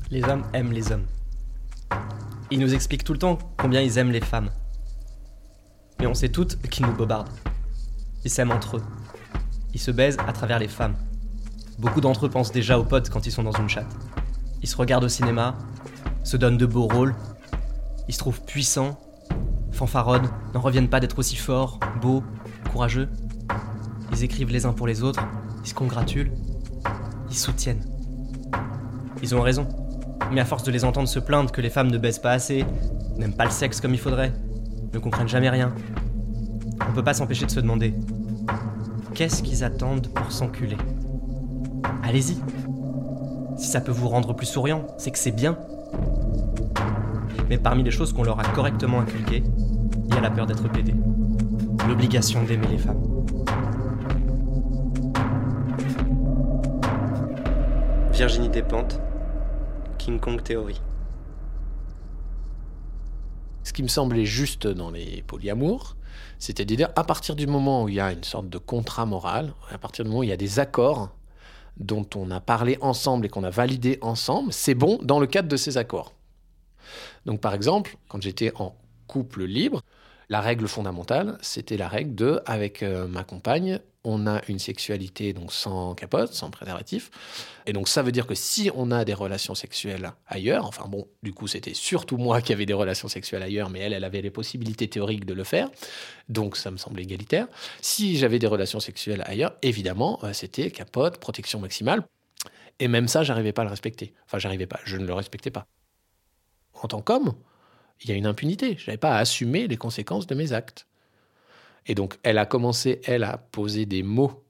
Les hommes aiment les hommes. Ils nous expliquent tout le temps combien ils aiment les femmes mais on sait toutes qu'ils nous bobardent. Ils s'aiment entre eux. Ils se baisent à travers les femmes. Beaucoup d'entre eux pensent déjà aux potes quand ils sont dans une chatte. Ils se regardent au cinéma, se donnent de beaux rôles, ils se trouvent puissants, fanfaronnent, n'en reviennent pas d'être aussi forts, beaux, courageux. Ils écrivent les uns pour les autres, ils se congratulent, ils soutiennent. Ils ont raison. Mais à force de les entendre se plaindre que les femmes ne baissent pas assez, n'aiment pas le sexe comme il faudrait, ne comprennent jamais rien. On peut pas s'empêcher de se demander qu'est-ce qu'ils attendent pour s'enculer? Allez-y. Si ça peut vous rendre plus souriant, c'est que c'est bien. Mais parmi les choses qu'on leur a correctement inculquées, il y a la peur d'être pédé. L'obligation d'aimer les femmes. Virginie Despentes, King Kong Theory. Ce qui me semblait juste dans les polyamours, c'était de dire à partir du moment où il y a une sorte de contrat moral, à partir du moment où il y a des accords dont on a parlé ensemble et qu'on a validé ensemble, c'est bon dans le cadre de ces accords. Donc par exemple, quand j'étais en couple libre, la règle fondamentale, c'était la règle de, avec euh, ma compagne, on a une sexualité donc sans capote, sans préservatif. Et donc ça veut dire que si on a des relations sexuelles ailleurs, enfin bon, du coup c'était surtout moi qui avais des relations sexuelles ailleurs, mais elle, elle avait les possibilités théoriques de le faire, donc ça me semble égalitaire. Si j'avais des relations sexuelles ailleurs, évidemment, euh, c'était capote, protection maximale. Et même ça, j'arrivais pas à le respecter. Enfin, j'arrivais pas, je ne le respectais pas. En tant qu'homme, il y a une impunité. Je n'avais pas à assumer les conséquences de mes actes. Et donc, elle a commencé, elle, à poser des mots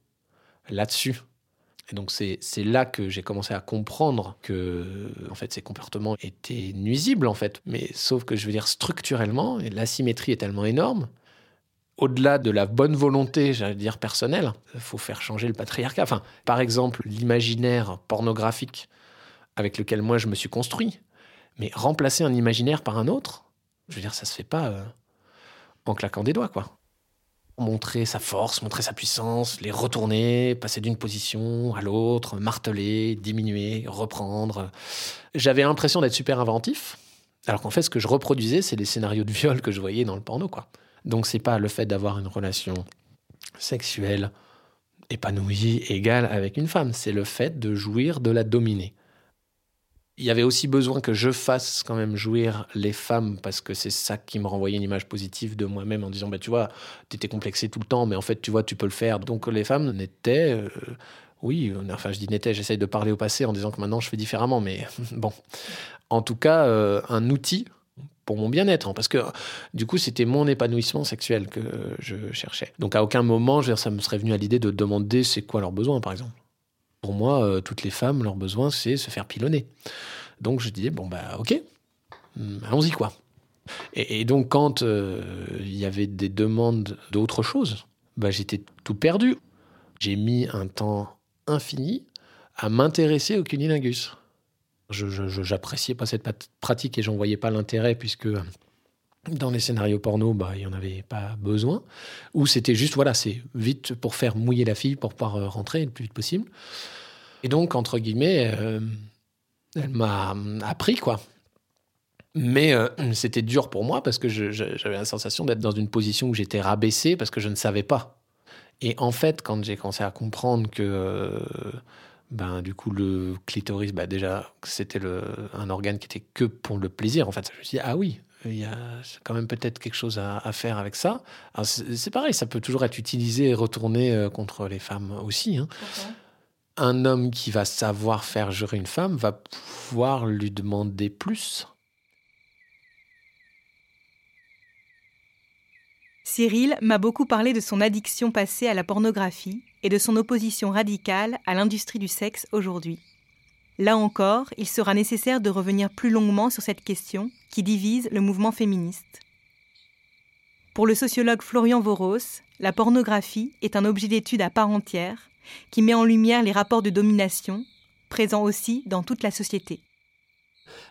là-dessus. Et donc, c'est là que j'ai commencé à comprendre que, en fait, ces comportements étaient nuisibles, en fait. Mais sauf que, je veux dire, structurellement, l'asymétrie est tellement énorme. Au-delà de la bonne volonté, j'allais dire personnelle, il faut faire changer le patriarcat. Enfin, par exemple, l'imaginaire pornographique avec lequel moi je me suis construit, mais remplacer un imaginaire par un autre, je veux dire, ça se fait pas euh, en claquant des doigts, quoi. Montrer sa force, montrer sa puissance, les retourner, passer d'une position à l'autre, marteler, diminuer, reprendre. J'avais l'impression d'être super inventif, alors qu'en fait, ce que je reproduisais, c'est les scénarios de viol que je voyais dans le porno, quoi. Donc, c'est pas le fait d'avoir une relation sexuelle épanouie, égale avec une femme, c'est le fait de jouir de la dominer il y avait aussi besoin que je fasse quand même jouir les femmes parce que c'est ça qui me renvoyait une image positive de moi-même en disant bah tu vois tu étais complexé tout le temps mais en fait tu vois tu peux le faire donc les femmes n'étaient euh, oui enfin je dis n'étaient j'essaye de parler au passé en disant que maintenant je fais différemment mais bon en tout cas euh, un outil pour mon bien-être, hein, parce que du coup, c'était mon épanouissement sexuel que je cherchais. Donc à aucun moment, je ça me serait venu à l'idée de demander c'est quoi leurs besoins, par exemple. Pour moi, euh, toutes les femmes, leur besoin, c'est se faire pilonner. Donc je disais, bon, bah ok, hmm, allons-y quoi. Et, donc quand euh, il y avait des demandes d'autre chose, bah, j'étais tout perdu. J'ai mis un temps infini à m'intéresser au cunilingus. Je n'appréciais pas cette pratique et j'en voyais pas l'intérêt puisque dans les scénarios porno, bah, il n'y en avait pas besoin. Ou c'était juste, voilà, c'est vite pour faire mouiller la fille pour pouvoir euh, rentrer le plus vite possible. Et donc, entre guillemets, euh, elle m'a appris, quoi. Mais euh, c'était dur pour moi parce que j'avais la sensation d'être dans une position où j'étais rabaissé parce que je ne savais pas. Et en fait, quand j'ai commencé à comprendre que, ben, du coup, le clitoris, bah, déjà, c'était un organe qui était que pour le plaisir, en fait, je me suis dit, ah oui, il y a quand même peut-être quelque chose à, faire avec ça. C'est pareil, ça peut toujours être utilisé et retourné contre les femmes aussi. Hein un homme qui va savoir faire jurer une femme va pouvoir lui demander plus. Cyril m'a beaucoup parlé de son addiction passée à la pornographie et de son opposition radicale à l'industrie du sexe aujourd'hui. Là encore, il sera nécessaire de revenir plus longuement sur cette question qui divise le mouvement féministe. Pour le sociologue Florian Voros, la pornographie est un objet d'étude à part entière qui met en lumière les rapports de domination, présents aussi dans toute la société.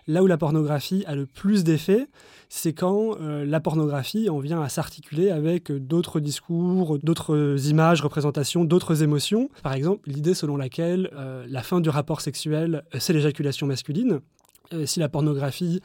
Là où la pornographie a le plus d'effet, c'est quand euh, la pornographie en vient à s'articuler avec d'autres discours, d'autres images, représentations, d'autres émotions. Par exemple, l'idée selon laquelle euh, la fin du rapport sexuel, euh, c'est l'éjaculation masculine. si la pornographie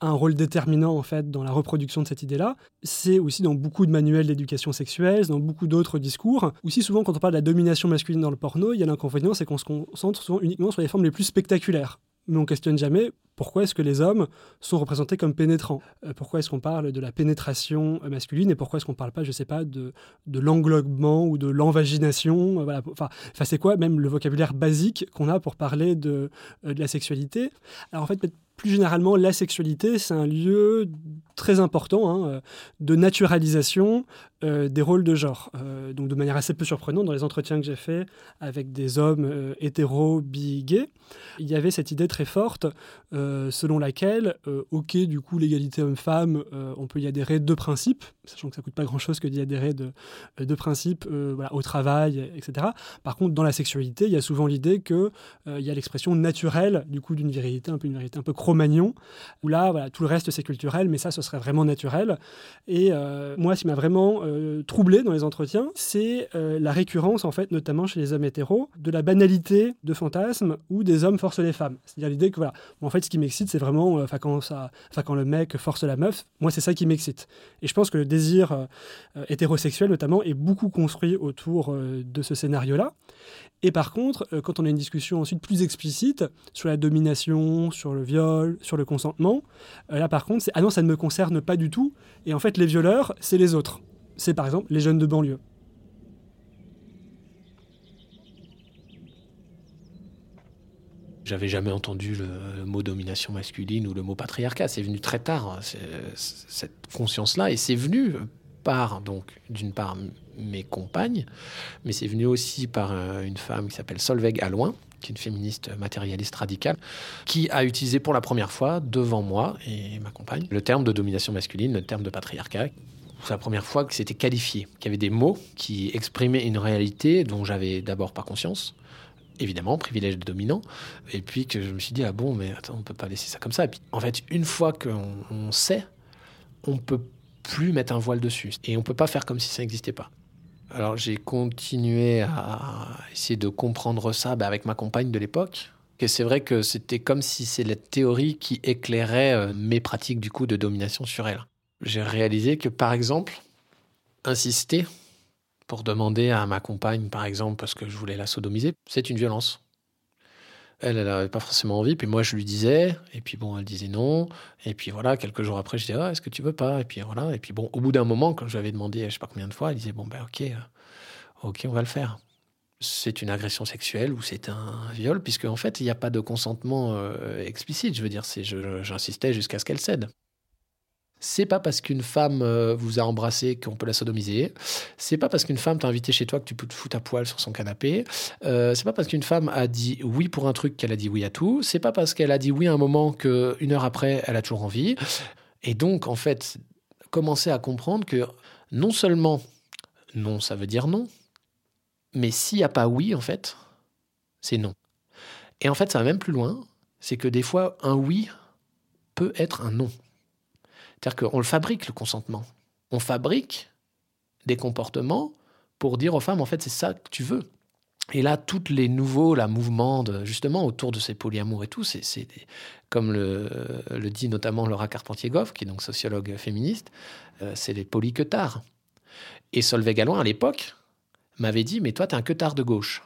un rôle déterminant en fait dans la reproduction de cette idée-là. C'est aussi dans beaucoup de manuels d'éducation sexuelle, dans beaucoup d'autres discours. Aussi souvent quand on parle de la domination masculine dans le porno, il y a l'inconvénient, c'est qu'on se concentre souvent uniquement sur les formes les plus spectaculaires. Mais on questionne jamais pourquoi est-ce que les hommes sont représentés comme pénétrants euh, Pourquoi est-ce qu'on parle de la pénétration masculine et pourquoi est-ce qu'on ne parle pas, je sais pas, de, l'englobement ou de l'envagination euh. Enfin, c'est quoi même le vocabulaire basique qu'on a pour parler de, euh, de la sexualité? Alors en fait, plus généralement, la sexualité, c'est un lieu très important hein, euh, de naturalisation euh, des rôles de genre. Euh, donc de manière assez peu surprenante, dans les entretiens que j'ai faits avec des hommes hétéros, bi, gays, il y avait cette idée très forte selon laquelle, ok, du coup, l'égalité homme-femme, on peut y adhérer de principe, sachant que ça coûte pas grand-chose que d'y adhérer de, de principe voilà, au travail, etc. Par contre, dans la sexualité, il y a souvent l'idée qu'il il y a l'expression naturelle, du coup, d'une virilité, un peu une vérité un peu Cro-Magnon, où là, voilà, tout le reste c'est culturel, mais ça, ce serait vraiment naturel. Et euh, moi, ce qui m'a vraiment euh, troublé dans les entretiens, c'est euh, la récurrence, en fait, notamment chez les hommes hétéros, de la banalité de fantasmes où des hommes forcent les femmes. C'est-à-dire l'idée que, voilà, en fait, ce qui m'excite, c'est vraiment, enfin, quand, ça, quand le mec force la meuf, moi, c'est ça qui m'excite. Et je pense que le désir hétérosexuel, notamment, est beaucoup construit autour de ce scénario-là. Et par contre, quand on a une discussion ensuite plus explicite sur la domination, sur le viol, sur le consentement, là par contre, c'est ah non, ça ne me concerne pas du tout. Et en fait, les violeurs, c'est les autres. C'est par exemple les jeunes de banlieue. J'avais jamais entendu le mot domination masculine ou le mot patriarcat. C'est venu très tard, cette conscience-là, et c'est venu par, donc, d'une part, mes compagnes, mais c'est venu aussi par euh, une femme qui s'appelle Solveig Alloin, qui est une féministe matérialiste radicale, qui a utilisé pour la première fois, devant moi et ma compagne, le terme de domination masculine, le terme de patriarcat. C'est la première fois que c'était qualifié, qu'il y avait des mots qui exprimaient une réalité dont j'avais d'abord pas conscience, évidemment, privilège de dominant, et puis que je me suis dit, ah bon, mais attends, on peut pas laisser ça comme ça. Et puis, en fait, une fois qu'on sait, on peut plus mettre un voile dessus. Et on peut pas faire comme si ça n'existait pas. Alors j'ai continué à essayer de comprendre ça bah, avec ma compagne de l'époque. Et c'est vrai que c'était comme si c'est la théorie qui éclairait euh, mes pratiques du coup de domination sur elle. J'ai réalisé que par exemple, insister pour demander à ma compagne, par exemple, parce que je voulais la sodomiser, c'est une violence. Elle, n'avait pas forcément envie. Puis moi, je lui disais. Et puis bon, elle disait non. Et puis voilà, quelques jours après, je disais, ah, est-ce que tu veux pas? Et puis voilà. Et puis bon, au bout d'un moment, quand je lui avais demandé, je sais pas combien de fois, elle disait, bon, ben ok, euh, ok, on va le faire. C'est une agression sexuelle ou c'est un viol, puisque en fait, il n'y a pas de consentement euh, explicite. Je veux dire, j'insistais jusqu'à ce qu'elle cède. C'est pas parce qu'une femme euh, vous a embrassé qu'on peut la sodomiser. C'est pas parce qu'une femme t'a invité chez toi que tu peux te foutre à poil sur son canapé. Euh, c'est pas parce qu'une femme a dit oui pour un truc qu'elle a dit oui à tout. C'est pas parce qu'elle a dit oui à un moment qu'une heure après, elle a toujours envie. Et donc, en fait, commencer à comprendre que non seulement non, ça veut dire non, mais s'il n'y a pas oui, en fait, c'est non. Et en fait, ça va même plus loin. C'est que des fois, un oui peut être un non. C'est-à-dire qu'on le fabrique, le consentement. On fabrique des comportements pour dire aux femmes, en fait, c'est ça que tu veux. Et là, tous les nouveaux la mouvements, justement, autour de ces polyamours et tout, c'est comme le, dit notamment Laura Carpentier-Goff, qui est donc sociologue féministe, euh, c'est les polyquetards. Et Solveig Gallon, à l'époque, m'avait dit, mais toi, tu es un queutard de gauche.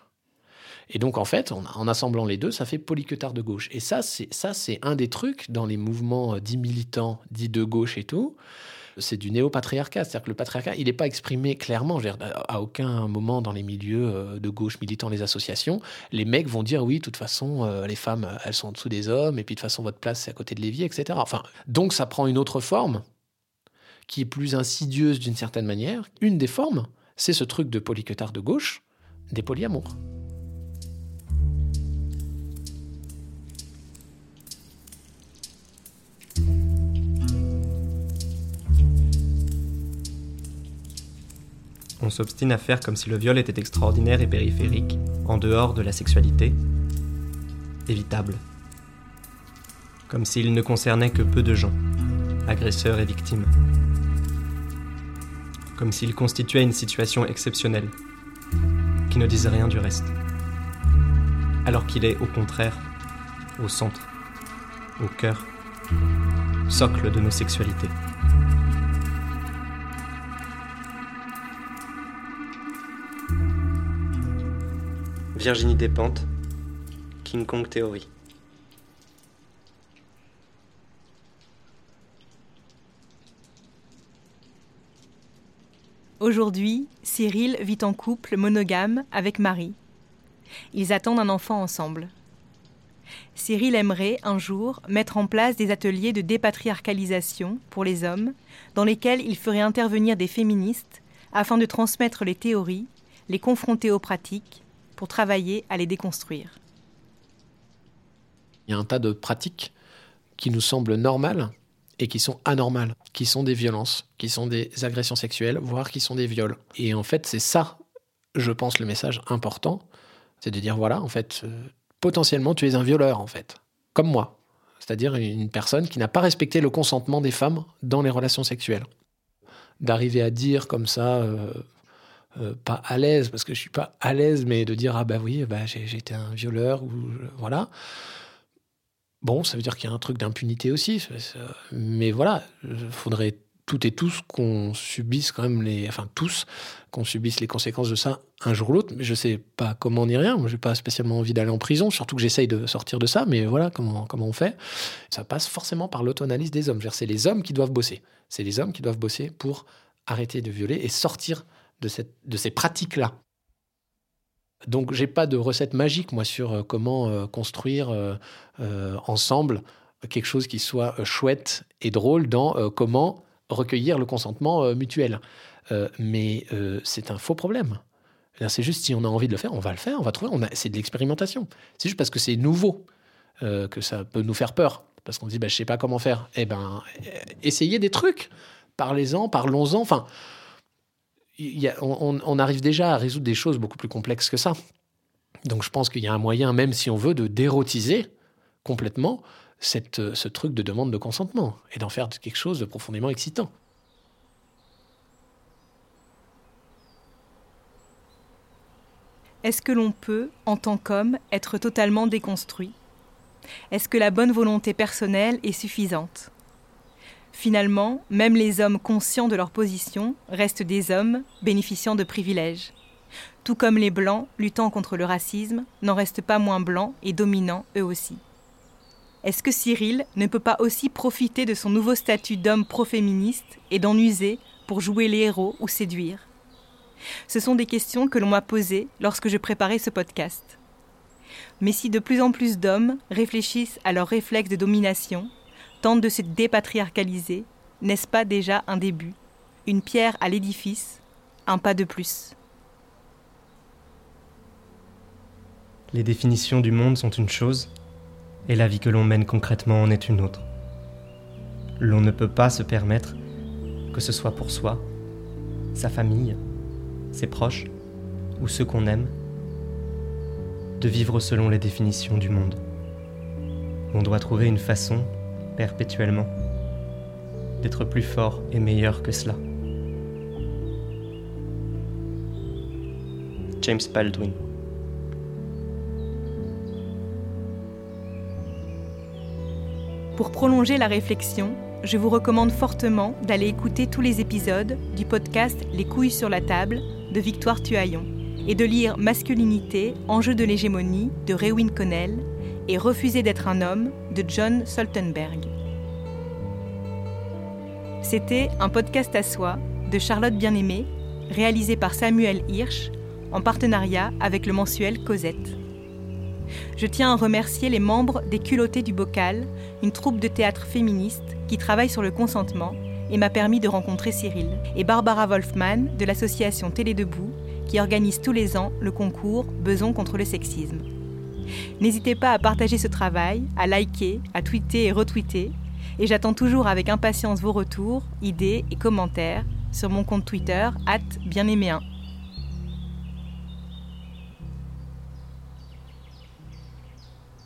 Et donc, en fait, en, assemblant les deux, ça fait polyquetard de gauche. Et ça, c'est ça, c'est un des trucs dans les mouvements euh, dits militants, dits de gauche et tout. C'est du néo-patriarcat. C'est-à-dire que le patriarcat, il n'est pas exprimé clairement. à aucun moment dans les milieux euh, de gauche militants, les associations, les mecs vont dire oui, de toute façon, euh, les femmes, elles sont en dessous des hommes, et puis de toute façon, votre place, c'est à côté de l'évier, etc. Enfin, donc, ça prend une autre forme qui est plus insidieuse d'une certaine manière. Une des formes, c'est ce truc de polyquetard de gauche, des polyamours. On s'obstine à faire comme si le viol était extraordinaire et périphérique, en dehors de la sexualité, évitable. Comme s'il ne concernait que peu de gens, agresseurs et victimes. Comme s'il constituait une situation exceptionnelle, qui ne disait rien du reste. Alors qu'il est, au contraire, au centre, au cœur, socle de nos sexualités. Virginie Despentes, King Kong Theory. Aujourd'hui, Cyril vit en couple monogame avec Marie. Ils attendent un enfant ensemble. Cyril aimerait un jour mettre en place des ateliers de dépatriarcalisation pour les hommes, dans lesquels il ferait intervenir des féministes afin de transmettre les théories, les confronter aux pratiques pour travailler à les déconstruire. Il y a un tas de pratiques qui nous semblent normales et qui sont anormales, qui sont des violences, qui sont des agressions sexuelles, voire qui sont des viols. Et en fait, c'est ça, je pense, le message important, c'est de dire voilà, en fait, euh, potentiellement, tu es un violeur, en fait, comme moi. C'est-à-dire une personne qui n'a pas respecté le consentement des femmes dans les relations sexuelles. D'arriver à dire comme ça, euh, euh, pas à l'aise, parce que je suis pas à l'aise, mais de dire ah bah oui, bah, j'ai été un violeur, ou voilà. Bon, ça veut dire qu'il y a un truc d'impunité aussi, mais voilà, il faudrait toutes et tous qu'on subisse quand même les, enfin tous, qu'on subisse les conséquences de ça un jour ou l'autre. Mais je sais pas comment ni rien. Moi, j'ai pas spécialement envie d'aller en prison, surtout que j'essaye de sortir de ça. Mais voilà comment comment on fait. Ça passe forcément par l'auto-analyse des hommes. C'est les hommes qui doivent bosser. C'est les hommes qui doivent bosser pour arrêter de violer et sortir de, ces pratiques-là. Donc, j'ai pas de recette magique, moi, sur euh, comment euh, construire euh, ensemble quelque chose qui soit chouette et drôle dans comment recueillir le consentement mutuel. mais c'est un faux problème. C'est juste si on a envie de le faire, on va le faire, on va trouver. C'est de l'expérimentation. C'est juste parce que c'est nouveau que ça peut nous faire peur. Parce qu'on dit, bah, je sais pas comment faire. Eh ben, essayez des trucs. Parlez-en, parlons-en. Enfin, on, arrive déjà à résoudre des choses beaucoup plus complexes que ça. Donc je pense qu'il y a un moyen, même si on veut, de dérotiser complètement cette, ce truc de demande de consentement et d'en faire quelque chose de profondément excitant. Est-ce que l'on peut, en tant qu'homme, être totalement déconstruit? Est-ce que la bonne volonté personnelle est suffisante? Finalement, même les hommes conscients de leur position restent des hommes bénéficiant de privilèges. Tout comme les blancs luttant contre le racisme n'en restent pas moins blancs et dominants eux aussi. Est-ce que Cyril ne peut pas aussi profiter de son nouveau statut d'homme pro-féministe et d'en user pour jouer les héros ou séduire? Ce sont des questions que l'on m'a posées lorsque je préparais ce podcast. Mais si de plus en plus d'hommes réfléchissent à leurs réflexes de domination, tentent de se dépatriarcaliser, n'est-ce pas déjà un début, une pierre à l'édifice, un pas de plus? Les définitions du monde sont une chose, et la vie que l'on mène concrètement en est une autre. L'on ne peut pas se permettre, que ce soit pour soi, sa famille, ses proches ou ceux qu'on aime, de vivre selon les définitions du monde. On doit trouver une façon, perpétuellement, d'être plus fort et meilleur que cela. James Baldwin Pour prolonger la réflexion, je vous recommande fortement d'aller écouter tous les épisodes du podcast Les couilles sur la table de Victoire Tuaillon et de lire Masculinité, enjeu de l'hégémonie de Rewin Connell et Refuser d'être un homme de John Soltenberg. C'était un podcast à soi de Charlotte Bien-Aimée, réalisé par Samuel Hirsch en partenariat avec le mensuel Cosette. Je tiens à remercier les membres des Culottés du Bocal, une troupe de théâtre féministe qui travaille sur le consentement et m'a permis de rencontrer Cyril, et Barbara Wolfman de l'association Télé Debout qui organise tous les ans le concours Beson contre le sexisme. N'hésitez pas à partager ce travail, à liker, à tweeter et retweeter, et j'attends toujours avec impatience vos retours, idées et commentaires sur mon compte Twitter, bien aimé 1.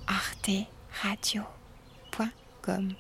arteradio.com